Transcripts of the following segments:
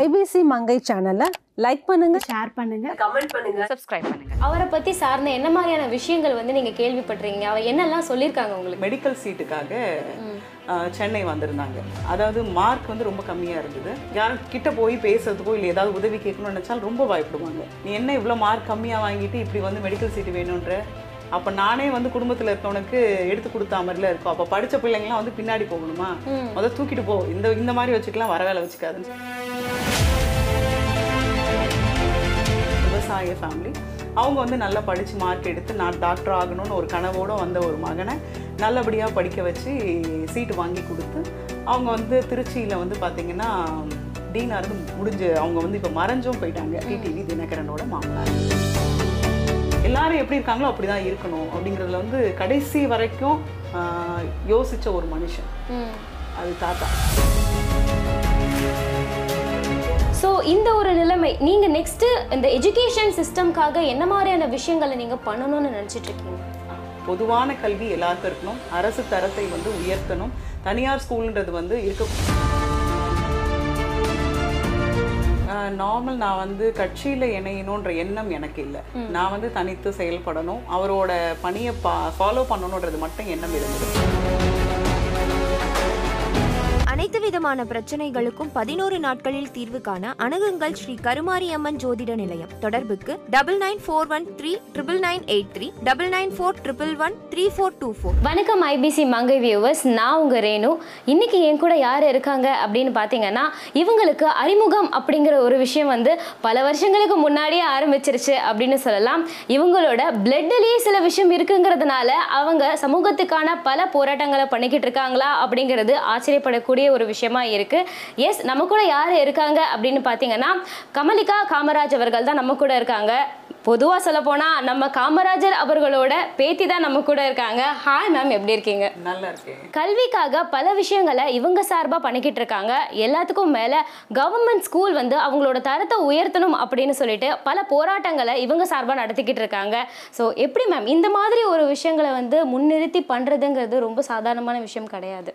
IBC மங்கை சேனலை like பண்ணுங்க. Share பண்ணுங்க. சப்ஸ்கிரைப் பண்ணுங்க. அவரை பத்தி சார்ந்த என்ன மாதிரியான விஷயங்கள் வந்து நீங்க கேள்விப்பட்டிருக்கீங்க? அவர் என்னெல்லாம் சொல்லியிருக்காங்க உங்களுக்கு? மெடிக்கல் சீட்டுக்காக சென்னை வந்திருந்தாங்க. அதாவது மார்க் வந்து ரொம்ப கம்மியாக இருந்தது. யாரும் கிட்ட போய் பேசுறதுக்கோ இல்லை ஏதாவது உதவி கேட்கணும்னு நினச்சாலும் ரொம்ப பயப்படுவாங்க. நீ என்ன இவ்வளோ மார்க் கம்மியாக வாங்கிட்டு இப்படி வந்து மெடிக்கல் சீட்டு வேணுன்ற அப்போ நானே வந்து குடும்பத்தில் இருக்கவனுக்கு எடுத்து கொடுத்தா மாதிரில இருக்கும். அப்போ படித்த பிள்ளைங்களாம் வந்து பின்னாடி போகணுமா? முதல்ல தூக்கிட்டு போ. இந்த இந்த மாதிரி வச்சுக்கலாம் வர வேலை வச்சுக்காதுன்னு. விவசாய ஃபேமிலி அவங்க வந்து நல்லா படித்து மார்க் எடுத்து நான் டாக்டர் ஆகணும்னு ஒரு கனவோடு வந்த ஒரு மகனை நல்லபடியாக படிக்க வச்சு சீட்டு வாங்கி கொடுத்து அவங்க வந்து திருச்சியில் வந்து பார்த்திங்கன்னா டீனாக இருந்து முடிஞ்சு அவங்க வந்து இப்போ மறைஞ்சும் போயிட்டாங்க. டிடிவி தினகரனோட மாமனார். எல்லாரும் எப்படி இருக்காங்களோ அப்படி தான் இருக்கணும். அப்படிங்கிறதுல வந்து கடைசி வரைக்கும் யோசிச்ச ஒரு மனுஷன். அது தாத்தா. ஸோ இந்த ஒரு நிலைமை நீங்க நெக்ஸ்ட் இந்த எஜுகேஷன் சிஸ்டம்காக என்ன மாதிரியான விஷயங்களை நீங்க பண்ணணும்னு நினைச்சிட்டு இருக்கீங்க? பொதுவான கல்வி எல்லாருக்கும் இருக்கணும். அரசு தரத்தை வந்து உயர்த்தணும். தனியார் ஸ்கூல்ன்றது வந்து இருக்க நார்மல் நான் வந்து கட்சியில் இணையணுன்ற எண்ணம் எனக்கு இல்லை. நான் வந்து தனித்து செயல்படணும். அவரோட பணியை பா ஃபாலோ பண்ணணுன்றது மட்டும் எண்ணம் இருந்தது. விதமான பிரச்சனைகளுக்கும் பதினோரு நாட்களில் தீர்வு காண அணுகுங்கள் ஸ்ரீ கருமாரியம்மன் ஜோதிட நிலையம். தொடர்புக்கு double nine four one three triple nine eight three double nine four triple one three four two four. வணக்கம் ஐபிசி மங்கை வியூவர்ஸ் நான் உங்க ரேணு. இன்னைக்கு என் கூட யார் இருக்காங்க அப்படின்னு பார்த்தீங்கன்னா இவங்களுக்கு அறிமுகம் அப்படிங்கிற ஒரு விஷயம் வந்து பல வருஷங்களுக்கு முன்னாடியே ஆரம்பிச்சிருச்சு அப்படின்னு சொல்லலாம். இவங்களோட பிளட்லேயே சில விஷயம் இருக்குங்கிறதுனால அவங்க சமூகத்துக்கான பல போராட்டங்களை பண்ணிக்கிட்டு இருக்காங்களா அப்படிங்கிறது ஆச்சரியப்படக்கூடிய ஒரு விஷயம். விஷயமா இருக்கு. எஸ் நம்ம கூட யார் இருக்காங்க அப்படின்னு பார்த்தீங்கன்னா கமலிகா காமராஜ் அவர்கள் தான் நம்ம கூட இருக்காங்க. பொதுவாக சொல்ல நம்ம காமராஜர் அவர்களோட பேத்தி தான் நம்ம கூட இருக்காங்க. ஹாய் மேம் எப்படி இருக்கீங்க? நல்லா இருக்கேன். கல்விக்காக பல விஷயங்களை இவங்க சார்பாக பண்ணிக்கிட்டு இருக்காங்க. எல்லாத்துக்கும் மேலே கவர்மெண்ட் ஸ்கூல் வந்து அவங்களோட தரத்தை உயர்த்தணும் அப்படின்னு சொல்லிட்டு பல போராட்டங்களை இவங்க சார்பாக நடத்திக்கிட்டு இருக்காங்க. ஸோ எப்படி மேம் இந்த மாதிரி ஒரு விஷயங்களை வந்து முன்னிறுத்தி பண்ணுறதுங்கிறது ரொம்ப சாதாரணமான விஷயம் கிடையாது.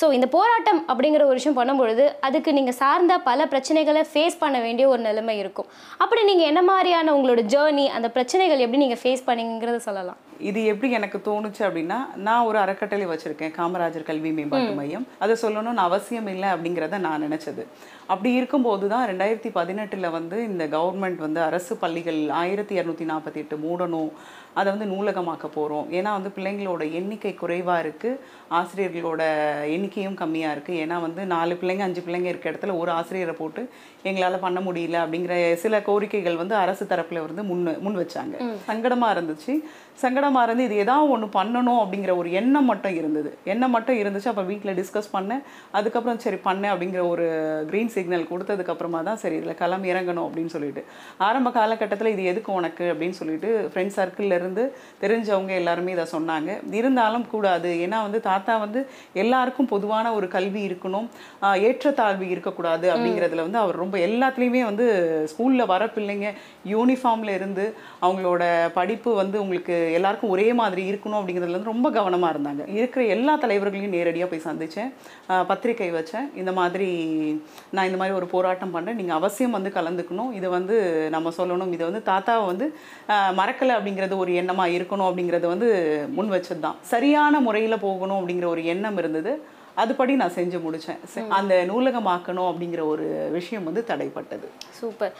ஸோ இந்த போராட்டம் அப்படிங்கிற ஒரு விஷயம் பண்ணும்பொழுது அதுக்கு நீங்கள் சார்ந்த பல பிரச்சனைகளை ஃபேஸ் பண்ண வேண்டிய ஒரு நிலைமை இருக்கும். அப்படி நீங்கள் என்ன மாதிரியான உங்களோட ஜேர்னி அந்த பிரச்சனைகள் எப்படி நீங்கள் ஃபேஸ் பண்ணீங்கிறத சொல்லலாம். இது எப்படி எனக்கு தோணுச்சு அப்படின்னா நான் ஒரு அறக்கட்டளை வச்சிருக்கேன் காமராஜர் கல்வி மேம்பாட்டு மையம். அதை சொல்லணும்னு அவசியம் இல்லை அப்படிங்கிறத நான் நினைச்சது. அப்படி இருக்கும்போது தான் ரெண்டாயிரத்தி பதினெட்டில் வந்து இந்த கவர்மெண்ட் வந்து அரசு பள்ளிகள் ஆயிரத்தி இரநூத்தி நாற்பத்தி எட்டு மூடணும். அதை வந்து நூலகமாக்க போகிறோம் ஏன்னா வந்து பிள்ளைங்களோட எண்ணிக்கை குறைவாக இருக்குது ஆசிரியர்களோட எண்ணிக்கையும் கம்மியாக இருக்குது ஏன்னா வந்து நாலு பிள்ளைங்க அஞ்சு பிள்ளைங்க இருக்க இடத்துல ஒரு ஆசிரியரை போட்டு எங்களால் பண்ண முடியல அப்படிங்கிற சில கோரிக்கைகள் வந்து அரசு தரப்பில் வந்து முன் முன் வச்சாங்க. சங்கடமாக இருந்துச்சு. சங்கடமாக இருந்து இது ஏதாவது ஒன்று பண்ணணும் அப்படிங்கிற ஒரு எண்ணம் மட்டும் இருந்தது. எண்ணம் மட்டும் இருந்துச்சு. அப்போ வீட்டில் டிஸ்கஸ் பண்ணேன். அதுக்கப்புறம் சரி பண்ணேன் அப்படிங்கிற ஒரு க்ரீன் சிக்னல் கொடுத்ததுக்கப்புறமா தான் சரி இதில் களம் இறங்கணும் அப்படின்னு சொல்லிட்டு. ஆரம்ப காலகட்டத்தில் இது எதுக்கு உனக்கு அப்படின்னு சொல்லிட்டு ஃப்ரெண்ட்ஸ் சர்க்கிள்ல இருந்து தெரிஞ்சவங்க எல்லாருமே இதை சொன்னாங்க. இருந்தாலும் கூடாது. ஏன்னா வந்து தாத்தா வந்து எல்லாருக்கும் பொதுவான ஒரு கல்வி இருக்கணும். ஏற்றத்தாழ்வு இருக்கக்கூடாது அப்படிங்கிறதுல வந்து அவர் ரொம்ப எல்லாத்துலேயுமே வந்து ஸ்கூலில் வர பிள்ளைங்க யூனிஃபார்மில் இருந்து அவங்களோட படிப்பு வந்து உங்களுக்கு எல்லாருக்கும் ஒரே மாதிரி இருக்கணும் அப்படிங்கிறதுல வந்து ரொம்ப கவனமாக இருந்தாங்க. இருக்கிற எல்லா தலைவர்களையும் நேரடியாக போய் சந்தித்தேன் பத்திரிக்கை வச்சேன். இந்த மாதிரி நான் இந்த மாதிரி ஒரு போராட்டம் பண்ணுறேன் நீங்கள் அவசியம் வந்து கலந்துக்கணும். இதை வந்து நம்ம சொல்லணும். இதை வந்து தாத்தாவை வந்து மறக்கலை அப்படிங்கிறது ஒரு எண்ணமாக இருக்கணும் அப்படிங்கிறத வந்து முன் வச்சது தான் சரியான முறையில் போகணும் அப்படிங்கிற ஒரு எண்ணம் இருந்தது. அதுபடி நான் செஞ்சு முடித்தேன் அந்த நூலகமாக்கணும் அப்படிங்கிற ஒரு விஷயம் வந்து தடைப்பட்டது. சூப்பர்.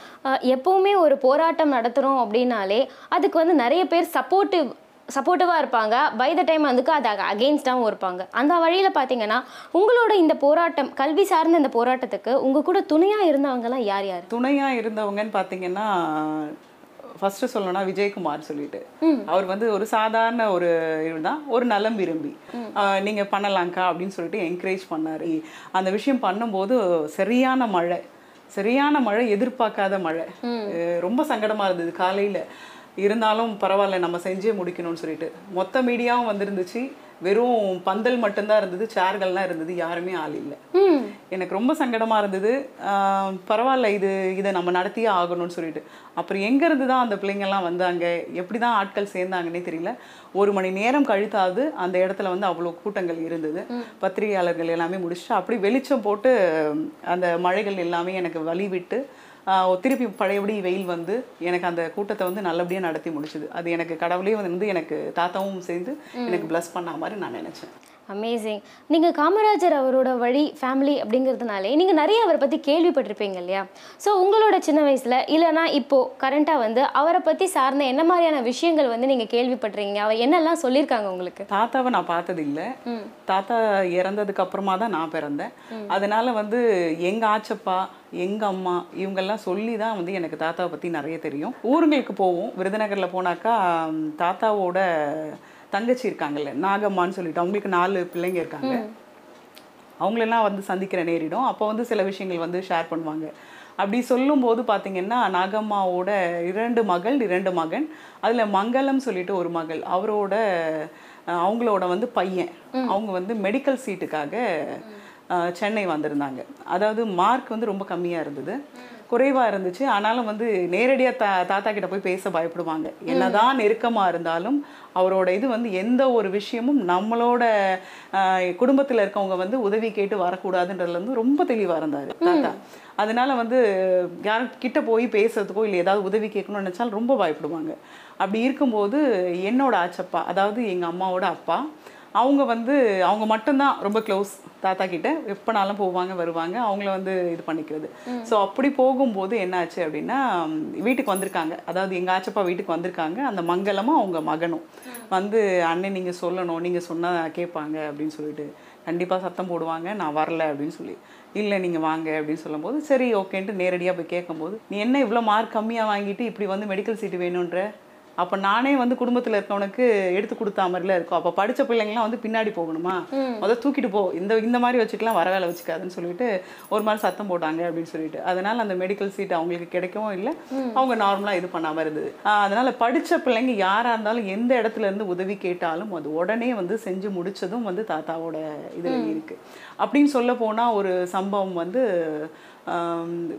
எப்பவுமே ஒரு போராட்டம் நடத்துகிறோம் அப்படின்னாலே அதுக்கு வந்து நிறைய பேர் சப்போர்ட்டிவ் சப்போர்ட்டிவாக இருப்பாங்க. பை த டைம் வந்துக்கு அது அகெயின்ஸ்டாகவும் இருப்பாங்க. அந்த வழியில் பார்த்தீங்கன்னா உங்களோட இந்த போராட்டம் கல்வி சார்ந்த இந்த போராட்டத்துக்கு உங்கள் கூட துணையாக இருந்தவங்கலாம் யார் யார்? துணையாக இருந்தவங்கன்னு பார்த்தீங்கன்னா ஃபர்ஸ்ட் சொல்லணும்னா விஜயகுமார் சொல்லிட்டு. அவர் வந்து ஒரு சாதாரண ஒரு இதுதான். ஒரு நலம் விரும்பி. நீங்க பண்ணலாம்க்கா அப்படின்னு சொல்லிட்டு என்கரேஜ் பண்ணாரு. அந்த விஷயம் பண்ணும்போது சரியான மழை சரியான மழை எதிர்பார்க்காத மழை. ரொம்ப சங்கடமா இருந்தது காலையில. இருந்தாலும் பரவாயில்ல நம்ம செஞ்சே முடிக்கணும்னு சொல்லிட்டு. மொத்த மீடியாவும் வந்திருந்துச்சு. வெறும் பந்தல் மட்டும்தான் இருந்தது சேர்கள்லாம் இருந்தது யாருமே ஆள் இல்லை. எனக்கு ரொம்ப சங்கடமா இருந்தது. பரவாயில்ல இது இதை நம்ம நடத்தியே ஆகணும்னு சொல்லிட்டு. அப்புறம் எங்க இருந்து தான் அந்த பிள்ளைங்கெல்லாம் வந்தாங்க? எப்படி தான் ஆட்கள் சேர்ந்தாங்கன்னே தெரியல. ஒரு மணி நேரம் கழித்தாவது அந்த இடத்துல வந்து அவ்வளோ கூட்டங்கள் இருந்தது. பத்திரிகையாளர்கள் எல்லாமே முடிச்சுட்டு அப்படி வெளிச்சம் போட்டு அந்த மழைகள் எல்லாமே எனக்கு வழி விட்டு திருப்பி பழையபடி வெயில் வந்து எனக்கு அந்த கூட்டத்தை வந்து நல்லபடியாக நடத்தி முடிச்சுது. அது எனக்கு கடவுளே வந்து எனக்கு தாத்தாவும் சேர்ந்து எனக்கு ப்ளஸ் பண்ண மாதிரி நான் நினச்சேன். அமேசிங் நீங்கள் காமராஜர் அவரோட வழி ஃபேமிலி அப்படிங்கிறதுனாலே நீங்கள் நிறைய அவரை பற்றி கேள்விப்பட்டிருப்பீங்க இல்லையா? ஸோ உங்களோட சின்ன வயசில் இல்லைனா இப்போது கரண்ட்டாக வந்து அவரை பற்றி சார்ந்த என்ன மாதிரியான விஷயங்கள் வந்து நீங்கள் கேள்விப்பட்டிருக்கீங்க? அவர் என்னெல்லாம் சொல்லியிருக்காங்க உங்களுக்கு? தாத்தாவை நான் பார்த்தது இல்ல தாத்தா இறந்ததுக்கு அப்புறமா தான் நான் பிறந்தேன். அதனால வந்து எங்க ஆச்சப்பா எங்க அம்மா இவங்கெல்லாம் சொல்லி தான் வந்து எனக்கு தாத்தாவை பத்தி நிறைய தெரியும். ஊருங்களுக்கு போவோம். விருதுநகர்ல போனாக்கா தாத்தாவோட தங்கச்சி இருக்காங்கல்ல நாகம்மான்னு சொல்லிட்டு அவங்களுக்கு நாலு பிள்ளைங்க இருக்காங்க. அவங்களெல்லாம் வந்து சந்திக்கிற நேரிடும். அப்போ வந்து சில விஷயங்கள் வந்து ஷேர் பண்ணுவாங்க. அப்படி சொல்லும்போது பார்த்தீங்கன்னா நாகம்மாவோட இரண்டு மகள் இரண்டு மகன். அதில் மங்களம் சொல்லிட்டு ஒரு மகள். அவரோட அவங்களோட வந்து பையன். அவங்க வந்து மெடிக்கல் சீட்டுக்காக சென்னை வந்திருந்தாங்க. அதாவது மார்க் வந்து ரொம்ப கம்மியாக இருந்தது. குறைவாக இருந்துச்சு. ஆனாலும் வந்து நேரடியாக தா தாத்தா கிட்ட போய் பேச பயப்படுவாங்க. என்னதான் நெருக்கமாக இருந்தாலும் அவரோட இது வந்து எந்த ஒரு விஷயமும் நம்மளோட குடும்பத்தில் இருக்கவங்க வந்து உதவி கேட்டு வரக்கூடாதுன்றதுல வந்து ரொம்ப தெளிவாக இருந்தார் தாத்தா. அதனால வந்து யாரும் கிட்ட போய் பேசுறதுக்கோ இல்லை ஏதாவது உதவி கேட்கணும்னு நினச்சாலும் ரொம்ப பயப்படுவாங்க. அப்படி இருக்கும்போது என்னோட ஆச்சப்பா அதாவது எங்கள் அம்மாவோட அப்பா அவங்க வந்து அவங்க மட்டும்தான் ரொம்ப க்ளோஸ் தாத்தா கிட்ட. எப்போனாலும் போவாங்க வருவாங்க அவங்கள வந்து இது பண்ணிக்கிறது. ஸோ அப்படி போகும்போது என்னாச்சு அப்படின்னா வீட்டுக்கு வந்திருக்காங்க. அதாவது எங்கள் ஆச்சப்பா வீட்டுக்கு வந்திருக்காங்க. அந்த மங்களமும் அவங்க மகனும் வந்து அண்ணன் நீங்கள் சொல்லணும். நீங்கள் சொன்னால் கேட்பாங்க அப்படின்னு சொல்லிட்டு. கண்டிப்பாக சத்தம் போடுவாங்க. நான் வரல அப்படின்னு சொல்லி. இல்லை நீங்கள் வாங்க அப்படின்னு சொல்லும்போது சரி ஓகேன்ட்டு நேரடியாக போய் கேட்கும்போது நீ என்ன இவ்வளோ மார்க் கம்மியாக வாங்கிட்டு இப்படி வந்து மெடிக்கல் சீட்டு வேணுன்ற அப்போ நானே வந்து குடும்பத்தில் இருக்கவனுக்கு எடுத்து கொடுத்தா மாதிரிலாம் இருக்கும். அப்போ படித்த பிள்ளைங்களாம் வந்து பின்னாடி போகணுமா? முதல் தூக்கிட்டு போ. இந்த இந்த மாதிரி வச்சுக்கலாம் வர வேலை வச்சுக்காதுன்னு சொல்லிட்டு ஒரு மாதிரி சத்தம் போட்டாங்க அப்படின்னு சொல்லிட்டு. அதனால அந்த மெடிக்கல் சீட் அவங்களுக்கு கிடைக்கவும் இல்லை. அவங்க நார்மலாக இது பண்ணாமல் இருந்தது. அதனால படித்த பிள்ளைங்க யாராக இருந்தாலும் எந்த இடத்துல இருந்து உதவி கேட்டாலும் அது உடனே வந்து செஞ்சு முடிச்சதும் வந்து தாத்தாவோட இதில் இருக்கு. அப்படின்னு சொல்ல போனால் ஒரு சம்பவம் வந்து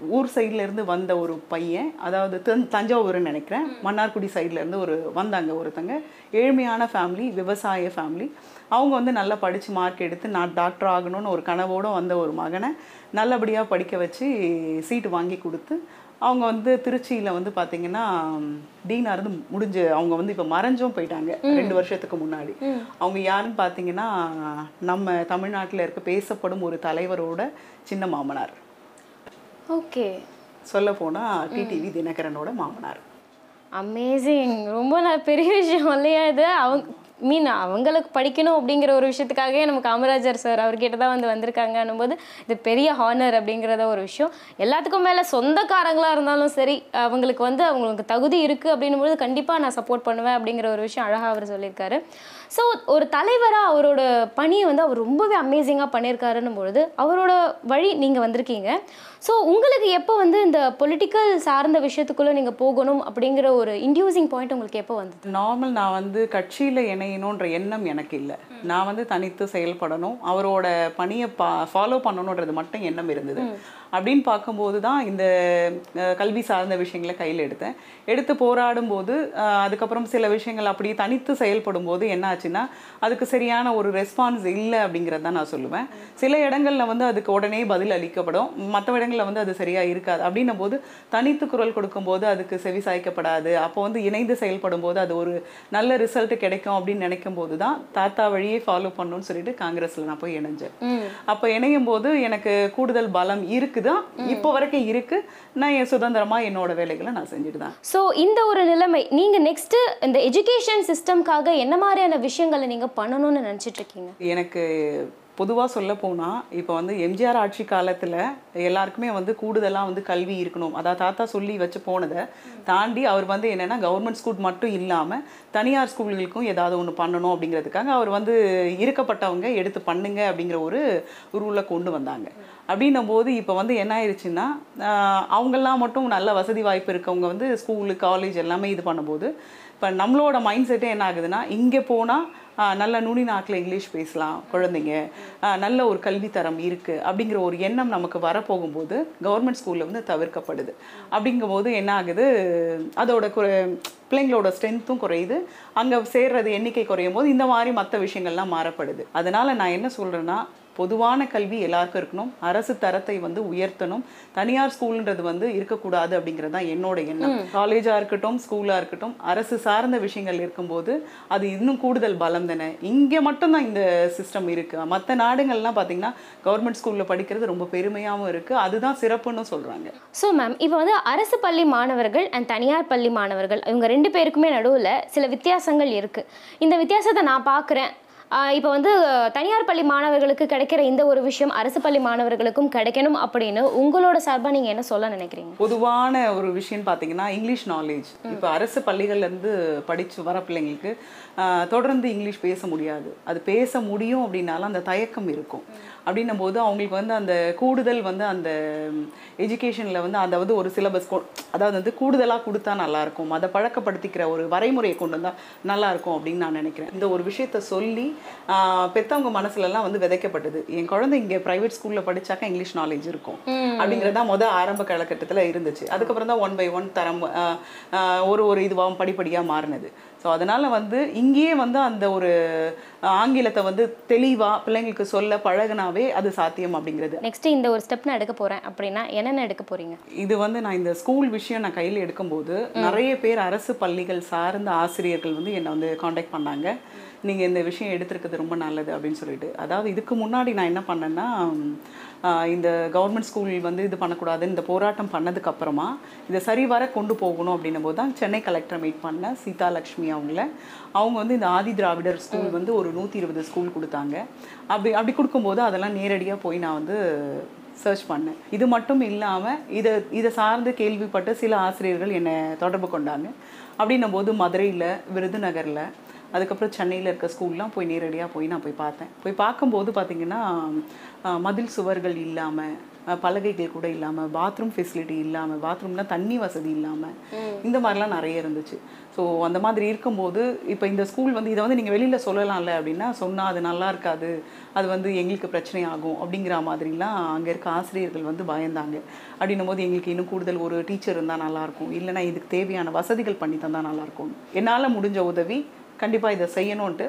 ஊர் சைடுல இருந்து வந்த ஒரு பையன் அதாவது தஞ்- தஞ்சாவூர்னு நினைக்கிறேன். மன்னார்குடி சைடுல இருந்து ஒரு வந்தாங்க ஒருத்தங்க. ஏழ்மையான ஃபேமிலி விவசாய ஃபேமிலி அவங்க வந்து நல்லா படித்து மார்க் எடுத்து நான் டாக்டர் ஆகணும்னு ஒரு கனவோட வந்த ஒரு மகனை நல்லபடியாக படிக்க வச்சு சீட்டு வாங்கி கொடுத்து அவங்க வந்து திருச்சியில் வந்து பார்த்தீங்கன்னா டீனாக இருந்து முடிஞ்சு அவங்க வந்து இப்போ மறைஞ்சும் போயிட்டாங்க ரெண்டு வருஷத்துக்கு முன்னாடி. அவங்க யாருன்னு பார்த்தீங்கன்னா நம்ம தமிழ்நாட்டில் இருக்க பேசப்படும் ஒரு தலைவரோட சின்ன மாமனார். ஓகே. சொல்ல போனால் டிடிவி தினகரனோட மாமனார். அமேசிங் ரொம்ப நான் பெரிய விஷயம் இல்லையா இது? அவங்க மீன் அவங்களுக்கு படிக்கணும் அப்படிங்கிற ஒரு விஷயத்துக்காகவே நம்ம காமராஜர் சார் அவர்கிட்ட தான் வந்து வந்திருக்காங்கன்னும் போது இது பெரிய ஹானர் அப்படிங்கிறத ஒரு விஷயம். எல்லாத்துக்கும் மேலே சொந்தக்காரங்களாக இருந்தாலும் சரி அவங்களுக்கு வந்து அவங்களுக்கு தகுதி இருக்குது அப்படின்னும் போது கண்டிப்பாக நான் சப்போர்ட் பண்ணுவேன் அப்படிங்கிற ஒரு விஷயம் அழகாக அவர் சொல்லியிருக்காரு. ஸோ ஒரு தலைவராக அவரோட பணியை வந்து அவர் ரொம்பவே அமேசிங்காக பண்ணியிருக்காருன்னும் பொழுது அவரோட வழி நீங்கள் வந்திருக்கீங்க. ஸோ உங்களுக்கு எப்போ வந்து இந்த பொலிட்டிக்கல் சார்ந்த விஷயத்துக்குள்ளே நீங்கள் போகணும் அப்படிங்கிற ஒரு இன்டியூசிங் பாயிண்ட் உங்களுக்கு எப்போ வந்தது? நார்மல் நான் வந்து கட்சியில் இணையணுன்ற எண்ணம் எனக்கு இல்லை. நான் வந்து தனித்து செயல்படணும். அவரோட பணியை பா ஃபாலோ பண்ணணுன்றது மட்டும் எண்ணம் இருந்தது. அப்படின்னு பார்க்கும்போது தான் இந்த கல்வி சார்ந்த விஷயங்களை கையில் எடுத்தேன். எடுத்து போராடும் போது அதுக்கப்புறம் சில விஷயங்கள் அப்படியே தனித்து செயல்படும் போது என்ன ஆச்சுன்னா அதுக்கு சரியான ஒரு ரெஸ்பான்ஸ் இல்லை அப்படிங்கிறத நான் சொல்லுவேன். சில இடங்கள்ல வந்து அதுக்கு உடனே பதில் அளிக்கப்படும். மற்ற இடங்கள்ல வந்து அது சரியா இருக்காது. அப்படின்னும் போது தனித்து குரல் கொடுக்கும்போது அதுக்கு செவி சாய்க்கப்படாது. அப்போ வந்து இணைந்து செயல்படும் போது அது ஒரு நல்ல ரிசல்ட் கிடைக்கும் அப்படின்னு நினைக்கும் போது தான் தாத்தா வழியே ஃபாலோ பண்ணணும்னு சொல்லிட்டு காங்கிரஸ்ல நான் போய் இணைஞ்சேன். அப்போ இணையும் போது எனக்கு கூடுதல் பலம் இருக்குதான் இப்போ வரைக்கும் இருக்கு. நான் என் சுதந்திரமா என்னோட வேலைகளை நான் செஞ்சுட்டு தான். ஸோ இந்த ஒரு நிலைமை நீங்கள் நெக்ஸ்ட்டு இந்த எஜுகேஷன் சிஸ்டம்காக என்ன மாதிரியான விஷயங்களை நீங்கள் பண்ணணும்னு நினச்சிட்டு இருக்கீங்க எனக்கு பொதுவாக சொல்ல போனால் இப்போ வந்து எம்ஜிஆர் ஆட்சி காலத்தில் எல்லாருக்குமே வந்து கூடுதலாக வந்து கல்வி இருக்கணும். அதாவது தாத்தா சொல்லி வச்சு போனதை தாண்டி அவர் வந்து என்னென்னா கவர்மெண்ட் ஸ்கூல் மட்டும் இல்லாமல் தனியார் ஸ்கூல்களுக்கும் ஏதாவது ஒன்று பண்ணணும் அப்படிங்கிறதுக்காக அவர் வந்து இருக்கப்பட்டவங்க எடுத்து பண்ணுங்க அப்படிங்கிற ஒரு ரூலை கொண்டு வந்தாங்க. அப்படின்னும் போது இப்போ வந்து என்ன ஆயிடுச்சுன்னா அவங்கெல்லாம் மட்டும் நல்ல வசதி வாய்ப்பு இருக்கவங்க வந்து ஸ்கூலு காலேஜ் எல்லாமே இது பண்ணும்போது இப்போ நம்மளோட மைண்ட் செட்டே என்ன ஆகுதுன்னா இங்கே போனால் நல்ல நுனி நாக்கில் இங்கிலீஷ் பேசலாம் குழந்தைங்க நல்ல ஒரு கல்வித்தரம் இருக்குது அப்படிங்கிற ஒரு எண்ணம் நமக்கு வரப்போகும்போது கவர்மெண்ட் ஸ்கூலில் வந்து தவிர்க்கப்படுது. அப்படிங்கும்போது என்ன ஆகுது அதோட குறை பிள்ளைங்களோட ஸ்ட்ரென்த்தும் குறையுது. அங்கே சேர்றது எண்ணிக்கை குறையும் போது இந்த மாதிரி மற்ற விஷயங்கள்லாம் மாறப்படுது. அதனால் நான் என்ன சொல்கிறேன்னா பொதுவான கல்வி எல்லாருக்கும் இருக்கணும். அரசு தரத்தை வந்து உயர்த்தணும். தனியார் ஸ்கூல்ன்றது வந்து இருக்கக்கூடாது அப்படிங்கிறது தான் என்னோட எண்ணம். காலேஜாக இருக்கட்டும் ஸ்கூலாக இருக்கட்டும் அரசு சார்ந்த விஷயங்கள் இருக்கும்போது அது இன்னும் கூடுதல் பலம் தானே? இங்கே மட்டும்தான் இந்த சிஸ்டம் இருக்குது மற்ற நாடுகள்லாம் பார்த்தீங்கன்னா கவர்மெண்ட் ஸ்கூலில் படிக்கிறது ரொம்ப பெருமையாகவும் இருக்குது அதுதான் சிறப்புன்னு சொல்கிறாங்க ஸோ மேம் இப்போ வந்து அரசு பள்ளி மாணவர்கள் அண்ட் தனியார் பள்ளி மாணவர்கள் இவங்க ரெண்டு பேருக்குமே நடுவில் சில வித்தியாசங்கள் இருக்குது இந்த வித்தியாசத்தை நான் பார்க்குறேன் இப்போ வந்து தனியார் பள்ளி மாணவர்களுக்கு கிடைக்கிற இந்த ஒரு விஷயம் அரசு பள்ளி மாணவர்களுக்கும் கிடைக்கணும் அப்படின்னு உங்களோட சார்பாக நீங்கள் என்ன சொல்ல நினைக்கிறீங்க? பொதுவான ஒரு விஷயம் பார்த்தீங்கன்னா இங்கிலீஷ் நாலேஜ் இப்போ அரசு பள்ளிகள்ல இருந்து படித்து வர பிள்ளைங்களுக்கு தொடர்ந்து இங்கிலீஷ் பேச முடியாது. அது பேச முடியும் அப்படின்னாலும் அந்த தயக்கம் இருக்கும். அப்படின்னும் போது அவங்களுக்கு வந்து அந்த கூடுதல் வந்து அந்த எஜுகேஷனில் வந்து அதாவது ஒரு சிலபஸ் அதாவது வந்து கூடுதலாக கொடுத்தா நல்லாயிருக்கும். அதை பழக்கப்படுத்திக்கிற ஒரு வரைமுறையை கொண்டு வந்தால் நல்லாயிருக்கும் அப்படின்னு நான் நினைக்கிறேன். இந்த ஒரு விஷயத்த சொல்லி பெத்தவங்க மனசுலலாம் வந்து விதைக்கப்பட்டது. என் குழந்தை இங்கே ப்ரைவேட் ஸ்கூலில் படிச்சாக்கா இங்கிலீஷ் நாலேஜ் இருக்கும். அப்படிங்கிறது தான் முத ஆரம்ப காலகட்டத்தில் இருந்துச்சு. அதுக்கப்புறம் தான் ஒன் பை ஒன் தரம் ஒரு ஒரு இதுவாகவும் படிப்படியாக மாறினது. ஸோ அதனால் வந்து இங்கேயே வந்து அந்த ஒரு ஆங்கிலத்தை வந்து தெளிவாக பிள்ளைங்களுக்கு சொல்ல பழகுனாவே அது சாத்தியம் அப்படிங்கிறது. நெக்ஸ்ட் இந்த ஒரு ஸ்டெப் நான் எடுக்க போகிறேன் அப்படின்னா என்னென்ன எடுக்க போகிறீங்க இது வந்து நான் இந்த ஸ்கூல் விஷயம் நான் கையில் எடுக்கும்போது நிறைய பேர் அரசு பள்ளிகள் சார்ந்த ஆசிரியர்கள் வந்து என்னை வந்து காண்டாக்ட் பண்ணாங்க. நீங்கள் இந்த விஷயம் எடுத்திருக்கிறது ரொம்ப நல்லது அப்படின்னு சொல்லிட்டு. அதாவது இதுக்கு முன்னாடி நான் என்ன பண்ணேன்னா இந்த கவர்மெண்ட் ஸ்கூல் வந்து இது பண்ணக்கூடாதுன்னு இந்த போராட்டம் பண்ணதுக்கப்புறமா இதை இதை சரிவர கொண்டு போகணும் அப்படின்னும் போது தான் சென்னை கலெக்டரை மீட் பண்ண சீதா லக்ஷ்மி அவங்கள. அவங்க வந்து இந்த ஆதி திராவிடர் ஸ்கூல் வந்து ஒரு நூற்றி இருபது ஸ்கூல் கொடுத்தாங்க. அப்படி அப்படி கொடுக்கும்போது அதெல்லாம் நேரடியாக போய் நான் வந்து சர்ச் பண்ணேன். இது மட்டும் இல்லாமல் இதை இதை சார்ந்து கேள்விப்பட்டு சில ஆசிரியர்கள் என்னை தொடர்பு கொண்டாங்க. அப்படின்னும் போது மதுரையில் விருதுநகரில் அதுக்கப்புறம் சென்னையில் இருக்க ஸ்கூல்லாம் போய் நேரடியாக போய் நான் போய் பார்த்தேன். போய் பார்க்கும்போது பார்த்தீங்கன்னா மதில் சுவர்கள் இல்லாமல் பலகைகள் கூட இல்லாமல் பாத்ரூம் ஃபெசிலிட்டி இல்லாமல் பாத்ரூம்லாம் தண்ணி வசதி இல்லாமல் இந்த மாதிரிலாம் நிறைய இருந்துச்சு. ஸோ அந்த மாதிரி இருக்கும்போது இப்போ இந்த ஸ்கூல் வந்து இதை வந்து நீங்கள் வெளியில் சொல்லலாம்ல அப்படின்னா சொன்னால் அது நல்லா இருக்காது அது வந்து எங்களுக்கு பிரச்சனை ஆகும் அப்படிங்கிற மாதிரிலாம் அங்கே இருக்க ஆசிரியர்கள் வந்து பயந்தாங்க. அப்படின்னும் போது எங்களுக்கு இன்னும் கூடுதல் ஒரு டீச்சர் இருந்தால் நல்லாயிருக்கும் இல்லைன்னா இதுக்கு தேவையான வசதிகள் பண்ணி தந்தால் நல்லாயிருக்கும் என்னால் முடிஞ்ச உதவி கண்டிப்பாக இதை செய்யணுன்ட்டு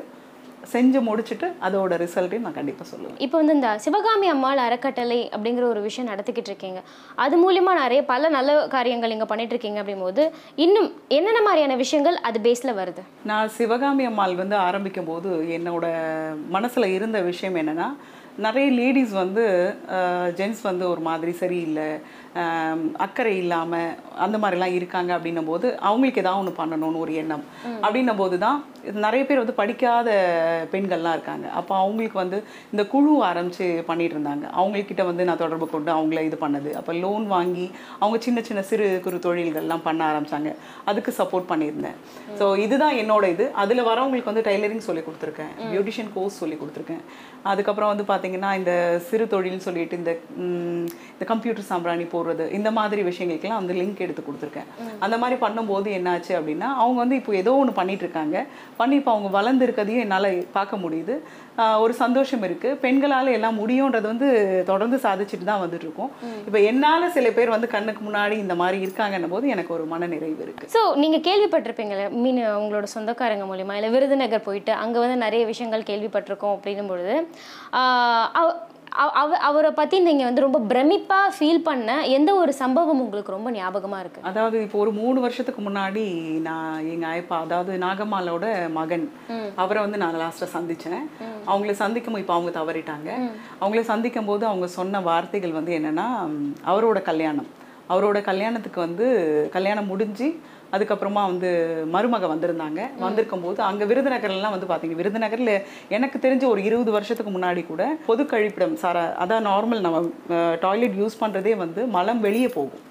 செஞ்சு முடிச்சுட்டு அதோட ரிசல்ட்டையும் நான் கண்டிப்பாக சொல்லுவேன். இப்போ வந்து இந்த சிவகாமி அம்மாள் அறக்கட்டளை அப்படிங்கிற ஒரு விஷயம் நடத்திக்கிட்டு இருக்கீங்க. அது மூலியமா நிறைய பல நல்ல காரியங்கள் இங்கே பண்ணிட்டு இருக்கீங்க அப்படிங்கும்போது இன்னும் என்னென்ன மாதிரியான விஷயங்கள் அது பேஸில் வருது? நான் சிவகாமி அம்மாள் வந்து ஆரம்பிக்கும் போது என்னோட மனசில் இருந்த விஷயம் என்னென்னா நிறைய லேடிஸ் வந்து ஜென்ஸ் வந்து ஒரு மாதிரி சரியில்லை. அக்கறை இல்லாமல் அந்த மாதிரிலாம் இருக்காங்க அப்படின்னும் போது அவங்களுக்கு ஏதாவது ஒன்று பண்ணணும்னு ஒரு எண்ணம். அப்படின்னும் போது தான் நிறைய பேர் வந்து படிக்காத பெண்கள்லாம் இருக்காங்க. அப்போ அவங்களுக்கு வந்து இந்த குழு ஆரம்பித்து பண்ணிட்டு இருந்தாங்க அவங்கக்கிட்ட வந்து நான் தொடர்பு கொண்டு அவங்கள இது பண்ணது. அப்போ லோன் வாங்கி அவங்க சின்ன சின்ன சிறு குறு தொழில்கள்லாம் பண்ண ஆரம்பிச்சாங்க. அதுக்கு சப்போர்ட் பண்ணியிருந்தேன். ஸோ இதுதான் என்னோட இது. அதில் வரவங்களுக்கு வந்து டைலரிங் சொல்லி கொடுத்துருக்கேன். பியூட்டிஷியன் கோர்ஸ் சொல்லி கொடுத்துருக்கேன். அதுக்கப்புறம் வந்து பார்த்தீங்கன்னா இந்த சிறு தொழில் சொல்லிட்டு இந்த இந்த கம்ப்யூட்டர் சாம்பிராணி போடுறது. இந்த மாதிரி விஷயங்களுக்கெல்லாம் வந்து லிங்க் எடுத்து கொடுத்துருக்கேன். அந்த மாதிரி பண்ணும்போது என்னாச்சு அப்படின்னா அவங்க வந்து இப்போ ஏதோ ஒன்று பண்ணிட்டு இருக்காங்க பண்ணி இப்போ அவங்க வளர்ந்துருக்கதையும் என்னால் பார்க்க முடியுது. ஒரு சந்தோஷம் இருக்குது பெண்களால் எல்லாம் முடியுன்றது வந்து தொடர்ந்து சாதிச்சுட்டு தான் வந்துட்டு இருக்கோம் இப்போ என்னால் சில பேர் வந்து கண்ணுக்கு முன்னாடி இந்த மாதிரி இருக்காங்கன்னும் போது எனக்கு ஒரு மன நிறைவு இருக்குது ஸோ நீங்கள் கேள்விப்பட்டிருப்பீங்களே மீன் உங்களோட சொந்தக்காரங்க மூலிமா இல்லை விருதுநகர் போயிட்டு அங்கே வந்து நிறைய விஷயங்கள் கேள்விப்பட்டிருக்கோம் அப்படின்னும் பொழுது அவ- அவ- அவ- அவரை பற்றி நீங்கள் வந்து ரொம்ப பிரமிப்பாக ஃபீல் பண்ண எந்த ஒரு சம்பவம் உங்களுக்கு ரொம்ப ஞாபகமாக இருக்கு? அதாவது இப்போ ஒரு மூணு வருஷத்துக்கு முன்னாடி நான் எங்க ஆயப்பா அதாவது நாகம்மாளோட மகன் அவரை வந்து நான் லாஸ்ட்டாக சந்திச்சேன். அவங்கள சந்திக்கும் இப்போ அவங்க தவறிட்டாங்க. அவங்கள சந்திக்கும் போது அவங்க சொன்ன வார்த்தைகள் வந்து என்னன்னா அவரோட கல்யாணம். அவரோட கல்யாணத்துக்கு வந்து கல்யாணம் முடிஞ்சு அதுக்கப்புறமா வந்து மருமக வந்திருந்தாங்க. வந்திருக்கும் போது அங்கே விருதுநகர்லாம் வந்து பார்த்தீங்க விருதுநகரில் எனக்கு தெரிஞ்ச ஒரு இருபது வருஷத்துக்கு முன்னாடி கூட பொது கழிப்பிடம் சார அதான் நார்மல் நம்ம டாய்லெட் யூஸ் பண்ணுறதே வந்து மலம் வெளியே போகும்.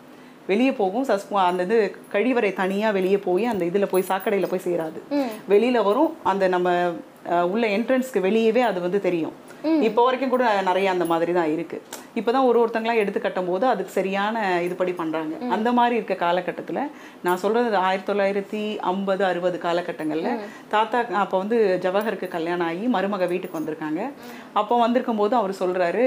வெளியே போகும் சஸ் அந்த இது கழிவறை தனியாக வெளியே போய் அந்த இதில் போய் சாக்கடையில் போய் சேராது. வெளியில் வரும் அந்த நம்ம உள்ள என்ட்ரன்ஸ்க்கு வெளியவே அது வந்து தெரியும். இப்போ வரைக்கும் கூட நிறைய அந்த மாதிரி தான் இருக்கு. இப்போதான் ஒரு ஒருத்தங்களா எடுத்து கட்டும் போது அதுக்கு சரியான இதுபடி பண்றாங்க. அந்த மாதிரி இருக்க காலகட்டத்துல நான் சொல்றது ஆயிரத்தி தொள்ளாயிரத்தி ஐம்பது அறுபது காலகட்டங்கள்ல தாத்தா அப்போ வந்து ஜவஹருக்கு கல்யாணம் ஆகி மருமக வீட்டுக்கு வந்திருக்காங்க. அப்போ வந்திருக்கும் போது அவர் சொல்றாரு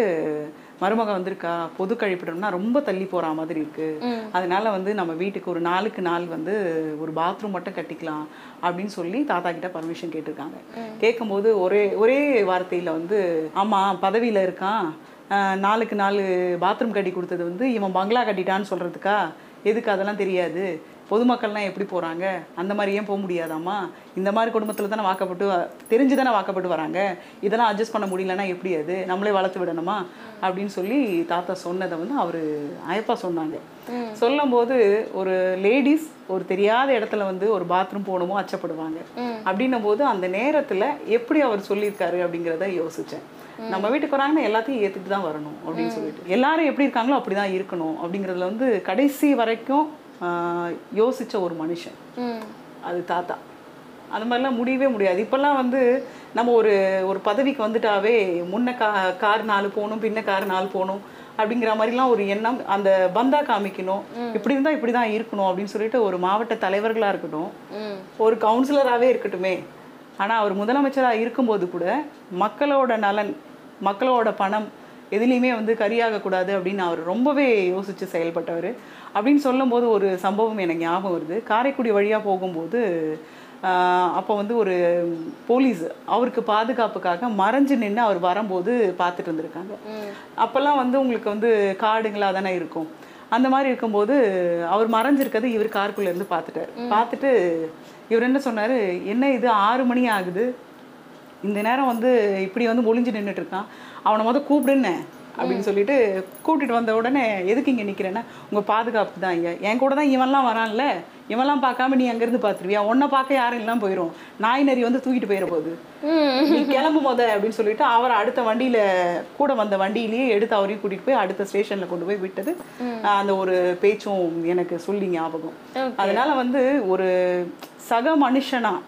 மருமக வந்திருக்கா பொது கழிப்பிடம்னா ரொம்ப தள்ளி போற மாதிரி இருக்கு. அதனால வந்து நம்ம வீட்டுக்கு ஒரு நாளுக்கு நாள் வந்து ஒரு பாத்ரூம் மட்டும் கட்டிக்கலாம் அப்படின்னு சொல்லி தாத்தா கிட்ட பர்மிஷன் கேட்டிருக்காங்க. கேட்கும்போது ஒரே ஒரே வார்த்தையில வந்து ஆமா பதவியில இருக்கான். ஆஹ் நாளுக்கு நாலு பாத்ரூம் கட்டி கொடுத்தது வந்து இவன் பங்களா கட்டிட்டான்னு சொல்றதுக்கா? எதுக்கு அதெல்லாம் தெரியாது. பொதுமக்கள்லாம் எப்படி போறாங்க? அந்த மாதிரி ஏன் போக முடியாதாம்மா? இந்த மாதிரி குடும்பத்துல தானே வாக்கப்பட்டு தெரிஞ்சு தானே வாக்கப்பட்டு வராங்க. இதெல்லாம் அட்ஜஸ்ட் பண்ண முடியலன்னா எப்படி அது? நம்மளே வளர்த்து விடணுமா? அப்படின்னு சொல்லி தாத்தா சொன்னதை வந்து அவர் அயப்பா சொன்னாங்க. சொல்லும்போது ஒரு லேடிஸ் ஒரு தெரியாத இடத்துல வந்து ஒரு பாத்ரூம் போகணுமோ அச்சப்படுவாங்க. அப்படின்னும் போது அந்த நேரத்துல எப்படி அவர் சொல்லியிருக்காரு அப்படிங்கிறத யோசிச்சேன். நம்ம வீட்டுக்கு வராங்கன்னா எல்லாத்தையும் ஏத்துட்டு தான் வரணும் அப்படின்னு சொல்லிட்டு. எல்லாரும் எப்படி இருக்காங்களோ அப்படிதான் இருக்கணும். அப்படிங்கிறதுல வந்து கடைசி வரைக்கும் யோசிச்ச ஒரு மனுஷன். அது தாத்தா. அந்த மாதிரிலாம் முடியவே முடியாது. இப்போல்லாம் வந்து நம்ம ஒரு ஒரு பதவிக்கு வந்துட்டாவே முன்ன கா கார் நாலு போகணும் பின்ன கார் நாலு போகணும் அப்படிங்கிற மாதிரிலாம் ஒரு எண்ணம் அந்த பந்தா காமிக்கணும். இப்படி இருந்தால் இப்படி தான் இருக்கணும் அப்படின்னு சொல்லிட்டு ஒரு மாவட்ட தலைவர்களாக இருக்கட்டும் ஒரு கவுன்சிலராகவே இருக்கட்டுமே. ஆனால் அவர் முதலமைச்சராக இருக்கும்போது கூட மக்களோட நலன் மக்களோட பணம் எதுலேயுமே வந்து கரியாகக்கூடாது அப்படின்னு அவர் ரொம்பவே யோசித்து செயல்பட்டவர். அப்படின்னு சொல்லும்போது ஒரு சம்பவம் எனக்கு ஞாபகம் வருது. காரைக்குடி வழியாக போகும்போது அப்போ வந்து ஒரு போலீஸ் அவருக்கு பாதுகாப்புக்காக மறைஞ்சு நின்று அவர் வரும்போது பார்த்துட்டு இருந்திருக்காங்க. அப்போல்லாம் வந்து உங்களுக்கு வந்து காடுங்களாக தானே இருக்கும். அந்த மாதிரி இருக்கும்போது அவர் மறைஞ்சிருக்கிறது இவர் காருக்குள்ள இருந்து பார்த்துட்டாரு. பார்த்துட்டு இவர் என்ன சொன்னாரு? என்ன இது? ஆறு மணி ஆகுது. இந்த நேரம் வந்து இப்படி வந்து ஒளிஞ்சு நின்றுட்டு இருக்கான். அவனை முத கூப்பிடுன்னேன் அப்படின்னு சொல்லிட்டு கூட்டிட்டு வந்த உடனே எதுக்கு இங்கே நிற்கிறேன்னா உங்கள் பாதுகாப்பு தான் ஐயா. என் கூட தான் இவன்லாம் வரான்ல. இவன்லாம் பார்க்காம நீ அங்கேருந்து பார்த்துருவியா உன்னை பார்க்க யாரும் எல்லாம் போயிடும் நாய் நரி வந்து தூக்கிட்டு போயிட போகுது நீ கிளம்பு முத அப்படின்னு சொல்லிட்டு அவரை அடுத்த வண்டியில கூட வந்த வண்டியிலேயே எடுத்து அவரையும் கூட்டிட்டு போய் அடுத்த ஸ்டேஷன்ல கொண்டு போய் விட்டது. அந்த ஒரு பேச்சும் எனக்கு சொல்லி ஞாபகம். அதனால வந்து ஒரு சக மனுஷனா ஆம்,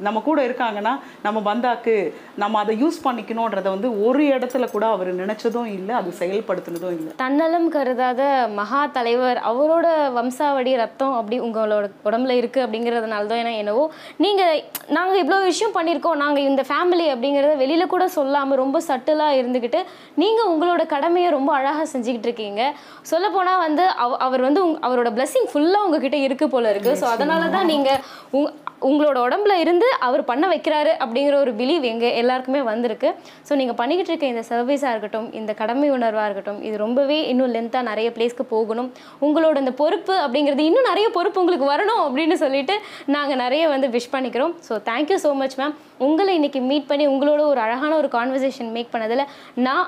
நம்ம கூட இருக்காங்கன்னா நம்ம பந்தாக்கு நம்ம அதை யூஸ் பண்ணிக்கணுன்றதை வந்து ஒரு இடத்துல கூட அவர் நினைச்சதும் இல்லை அது செயல்படுத்தினதும் இல்லை. தன்னலம் கருதாத மகா தலைவர் அவரோட வம்சாவடி ரத்தம் அப்படி உங்களோட உடம்புல இருக்கு அப்படிங்கிறதுனால தான் ஏன்னா என்னவோ நீங்க நாங்க இவ்வளோ விஷயம் பண்ணியிருக்கோம் நாங்க இந்த ஃபேமிலி அப்படிங்கிறத வெளியில கூட சொல்லாம ரொம்ப சட்டிலா இருந்துக்கிட்டு நீங்க உங்களோட கடமையை ரொம்ப அழகா செஞ்சுக்கிட்டு இருக்கீங்க. சொல்ல போனா வந்து அவ- அவர் வந்து அவரோட blessing ஃபுல்லா உங்ககிட்ட இருக்கு போல இருக்கு. ஸோ அதனால தான் நீங்க உங் உங்களோட உடம்புல இருந்து அவர் பண்ண வைக்கிறாரு அப்படிங்கிற ஒரு பிலீவ் எங்க எல்லாருக்குமே வந்திருக்கு. ஸோ நீங்க பண்ணிக்கிட்டு இருக்க இந்த சர்வீஸாக இருக்கட்டும் இந்த கடமை உணர்வாக இருக்கட்டும் இது ரொம்பவே இன்னும் லென்த்தாக நிறைய பிளேஸ்க்கு போகணும். உங்களோட இந்த பொறுப்பு அப்படிங்கிறது இன்னும் நிறைய பொறுப்பு உங்களுக்கு வரணும் அப்படின்னு சொல்லிட்டு நாங்கள் நிறைய வந்து விஷ் பண்ணிக்கிறோம். So thank you so much ma'am உங்களை இன்னைக்கு மீட் பண்ணி உங்களோட ஒரு அழகான ஒரு கான்வர்சேஷன் மேக் பண்ணதில் நான்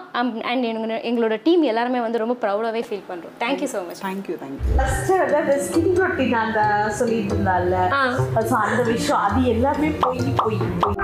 அண்ட் எங்களோட டீம் எல்லாருமே வந்து ரொம்ப ப்ரௌடாகவே ஃபீல் பண்ணுறோம் thank you so much thank you thank you அந்த ஸ்கின் ரொட்டி அந்த சொல்லிட்டு இருந்தால அந்த விஷயம் அது எல்லாமே பொய் பொய் பொய்